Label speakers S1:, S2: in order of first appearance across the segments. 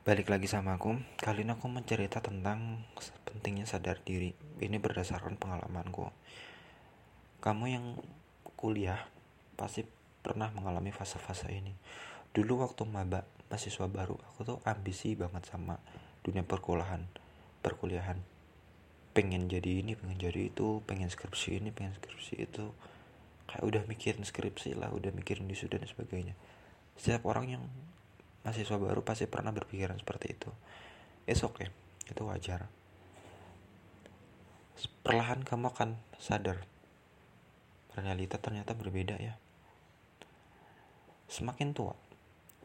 S1: Balik lagi sama aku. Kali ini aku mencerita tentang pentingnya sadar diri. Ini berdasarkan pengalamanku. Kamu yang kuliah pasti pernah mengalami fase-fase ini. Dulu waktu maba mahasiswa baru, aku tuh ambisi banget sama dunia perkuliahan. Perkuliahan. Pengen jadi ini, pengen jadi itu, pengen skripsi ini, pengen skripsi itu. Kayak udah mikirin skripsi lah, udah mikirin wisuda dan sebagainya. Setiap orang yang mahasiswa baru pasti pernah berpikiran seperti itu. It's okay itu wajar. Perlahan kamu akan sadar. Realita ternyata berbeda ya. Semakin tua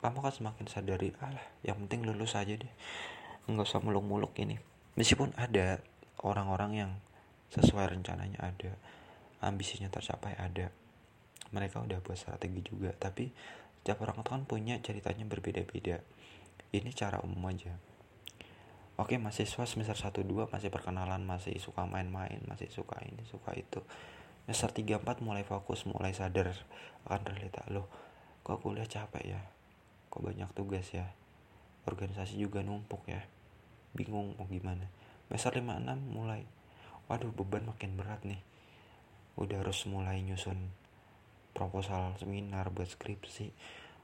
S1: kamu akan semakin sadari alah yang penting lulus aja deh. Nggak usah muluk-muluk ini. Meskipun ada orang-orang yang sesuai rencananya ada ambisinya tercapai ada mereka udah buat strategi juga. Tapi setiap orang itu kan punya ceritanya berbeda-beda. Ini cara umum aja. Oke mahasiswa semester 1 2 masih perkenalan masih suka main-main masih suka ini suka itu. Semester 3 4 mulai fokus mulai sadar akan realita. Loh kok kuliah capek ya? Kok banyak tugas ya? Organisasi juga numpuk ya? Bingung mau gimana? Semester 5 6 mulai. Waduh beban makin berat nih. Udah harus mulai nyusun proposal seminar buat skripsi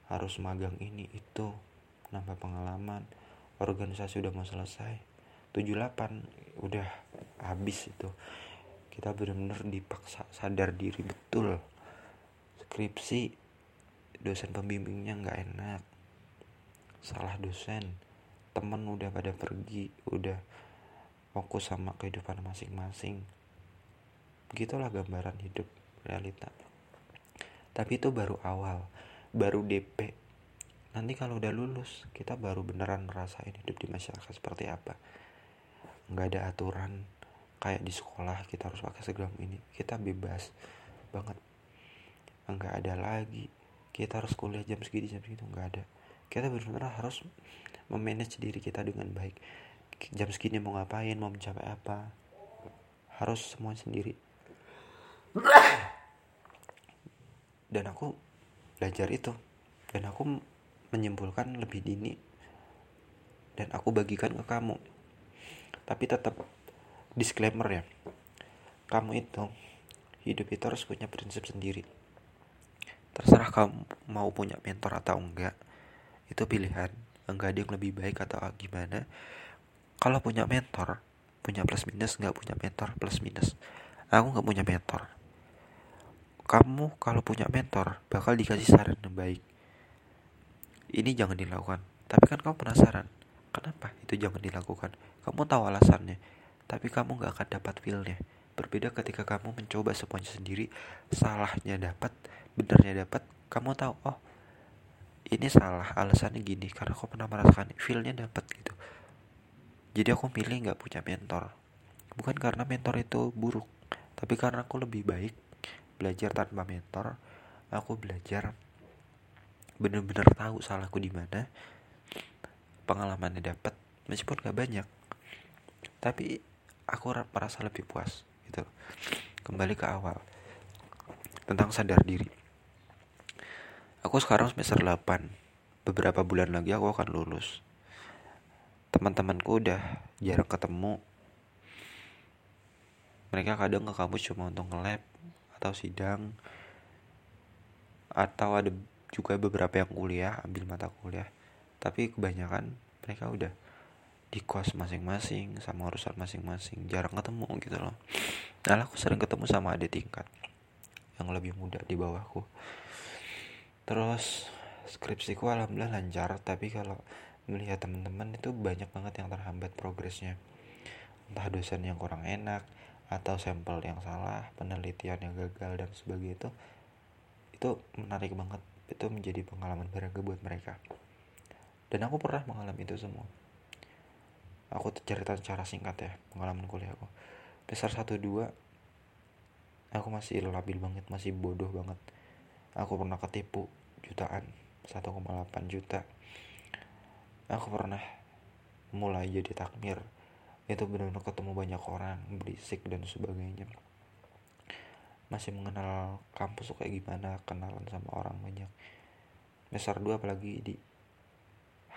S1: harus magang ini itu nambah pengalaman organisasi udah mau selesai 78 udah habis itu. Kita benar-benar dipaksa sadar diri betul. Skripsi dosen pembimbingnya nggak enak. Salah dosen temen udah pada pergi udah fokus sama kehidupan masing-masing. Begitulah gambaran hidup realita tapi itu baru awal baru DP nanti kalau udah lulus kita baru beneran ngerasain hidup di masyarakat seperti apa. Nggak ada aturan kayak di sekolah kita harus pakai seragam ini kita bebas banget. Nggak ada lagi kita harus kuliah jam segini jam segitu nggak ada. Kita benar-benar harus memanage diri kita dengan baik. Jam segini mau ngapain mau mencapai apa harus semua sendiri dan aku belajar itu. Dan aku menyimpulkan lebih dini. Dan aku bagikan ke kamu. Tapi tetap disclaimer ya. Kamu itu hidup itu harus punya prinsip sendiri. Terserah kamu mau punya mentor atau enggak. Itu pilihan. Enggak ada yang lebih baik atau gimana. Kalau punya mentor punya plus minus nggak punya mentor plus minus. Aku nggak punya mentor kamu kalau punya mentor bakal dikasih saran yang baik. Ini jangan dilakukan. Tapi kan kamu penasaran kenapa itu jangan dilakukan? Kamu tahu alasannya tapi kamu gak akan dapat feelnya. Berbeda ketika kamu mencoba semuanya sendiri salahnya dapat benarnya dapat kamu tahu oh ini salah alasannya gini karena aku pernah merasakan feelnya dapat gitu. Jadi aku pilih nggak punya mentor. Bukan karena mentor itu buruk tapi karena aku lebih baik belajar tanpa mentor aku belajar bener-bener tahu salahku di mana pengalamannya dapat meskipun gak banyak. Tapi aku merasa lebih puas gitu. Kembali ke awal tentang sadar diri. Aku sekarang semester 8 beberapa bulan lagi aku akan lulus. Teman-temanku udah jarang ketemu. Mereka kadang ke kampus cuma untuk nge-lab atau sidang atau ada juga beberapa yang kuliah ambil mata kuliah. Tapi kebanyakan mereka udah di kos masing-masing sama urusan masing-masing jarang ketemu gitu loh. Nah aku sering ketemu sama adik tingkat yang lebih muda di bawahku. Terus skripsiku alhamdulillah lancar tapi kalau melihat teman-teman itu banyak banget yang terhambat progresnya. Entah dosen yang kurang enak atau sampel yang salah penelitian yang gagal dan sebagainya itu itu menarik banget. Itu menjadi pengalaman berharga buat mereka. Dan aku pernah mengalami itu semua. Aku cerita secara singkat ya pengalaman kuliah aku. Besar satu dua aku masih labil banget masih bodoh banget. Aku pernah ketipu jutaan 1,8 juta. Aku pernah mulai jadi takmir itu benar-benar ketemu banyak orang berisik dan sebagainya. Masih mengenal kampus kayak gimana kenalan sama orang banyak. Besar dua apalagi di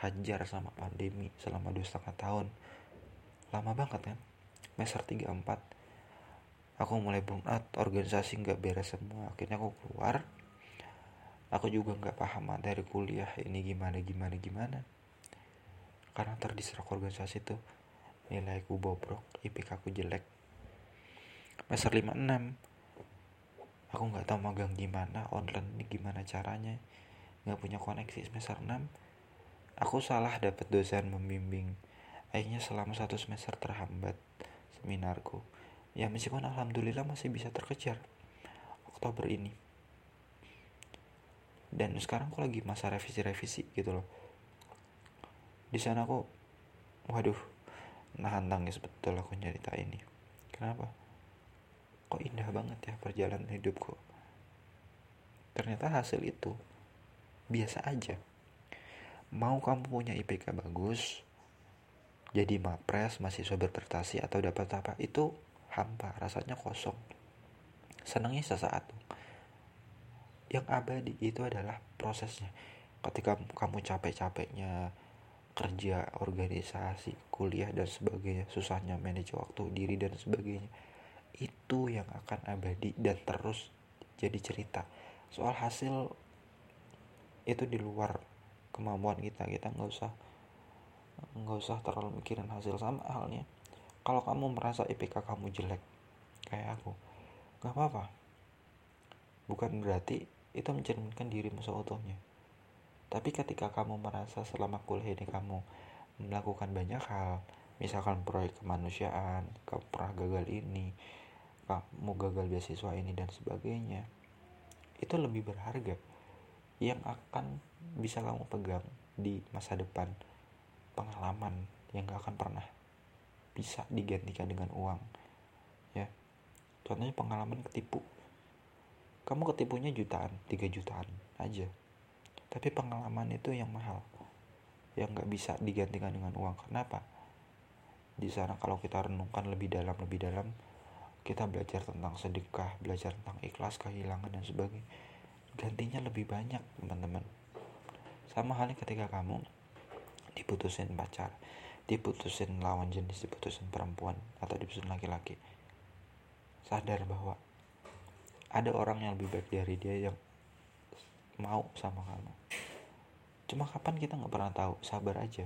S1: terhajar sama pandemi selama dua setengah tahun. Lama banget kan? Semester 3 4 aku mulai burnout organisasi nggak beres semua. Akhirnya aku keluar. Aku juga nggak paham materi kuliah ini gimana gimana gimana. Karena terdistrak organisasi tuh nilai aku bobrok IPK aku jelek. Semester 5 6 aku nggak tahu magang gimana online ini gimana caranya. Nggak punya koneksi semester 6 aku salah dapat dosen membimbing. Akhirnya selama satu semester terhambat seminarku. Ya meskipun alhamdulillah masih bisa terkejar. Oktober ini. Dan sekarang aku lagi masa revisi-revisi gitu loh. Di sana aku waduh nahan tangis betul aku nyerita ini kenapa? Kok indah banget ya perjalanan hidupku. Ternyata hasil itu biasa aja. Mau kamu punya IPK bagus jadi mapres mahasiswa berprestasi atau dapat apa itu hampa rasanya kosong. Senangnya sesaat. Yang abadi itu adalah prosesnya. Ketika kamu capek-capeknya kerja organisasi kuliah dan sebagainya. Susahnya manage waktu diri dan sebagainya. Itu yang akan abadi dan terus jadi cerita. Soal hasil itu di luar kemampuan kita. Kita nggak usah nggak usah terlalu mikirin hasil sama halnya. Kalau kamu merasa IPK kamu jelek kayak aku nggak apa-apa. Bukan berarti itu mencerminkan dirimu seutuhnya tapi ketika kamu merasa selama kuliah ini kamu melakukan banyak hal misalkan proyek kemanusiaan kamu pernah gagal ini kamu gagal beasiswa ini dan sebagainya itu lebih berharga yang akan bisa kamu pegang di masa depan pengalaman yang gak akan pernah bisa digantikan dengan uang ya. Contohnya pengalaman ketipu. Kamu ketipunya jutaan 3 jutaan aja tapi pengalaman itu yang mahal. Yang gak bisa digantikan dengan uang. Kenapa? Di sana kalau kita renungkan lebih dalam lebih dalam kita belajar tentang sedekah belajar tentang ikhlas kehilangan dan sebagainya gantinya lebih banyak teman-teman. Sama halnya ketika kamu diputusin pacar diputusin lawan jenis diputusin perempuan atau diputusin laki-laki sadar bahwa ada orang yang lebih baik dari dia yang mau sama kamu. Cuma kapan kita nggak pernah tahu sabar aja.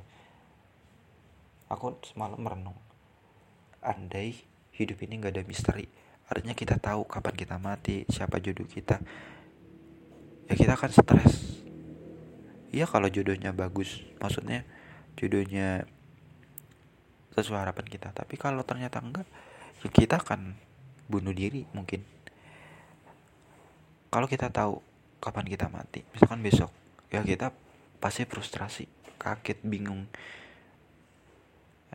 S1: Aku semalam merenung. Andai hidup ini nggak ada misteri artinya kita tahu kapan kita mati siapa jodoh kita ya kita akan stres. Iya kalau jodohnya bagus maksudnya jodohnya sesuai harapan kita. Tapi kalau ternyata enggak ya kita akan bunuh diri mungkin. Kalau kita tahu kapan kita mati. Misalkan besok ya kita pasti frustrasi kaget bingung.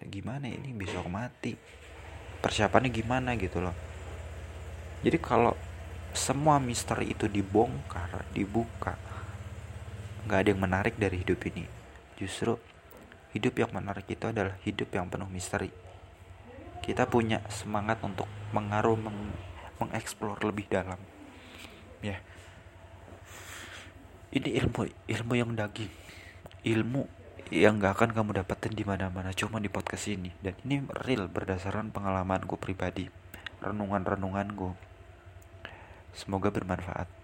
S1: Gimana ini besok mati? Persiapannya gimana gitu loh. Jadi kalau semua misteri itu dibongkar dibuka nggak ada yang menarik dari hidup ini. Justru hidup yang menarik itu adalah hidup yang penuh misteri. Kita punya semangat untuk mengaruh meng mengeksplor lebih dalam. Ya ini ilmu ilmu yang daging. Ilmu yang gak akan kamu dapetin di mana-mana cuma di podcast ini. Dan ini real berdasarkan pengalamanku pribadi. Renungan-renunganku. Semoga bermanfaat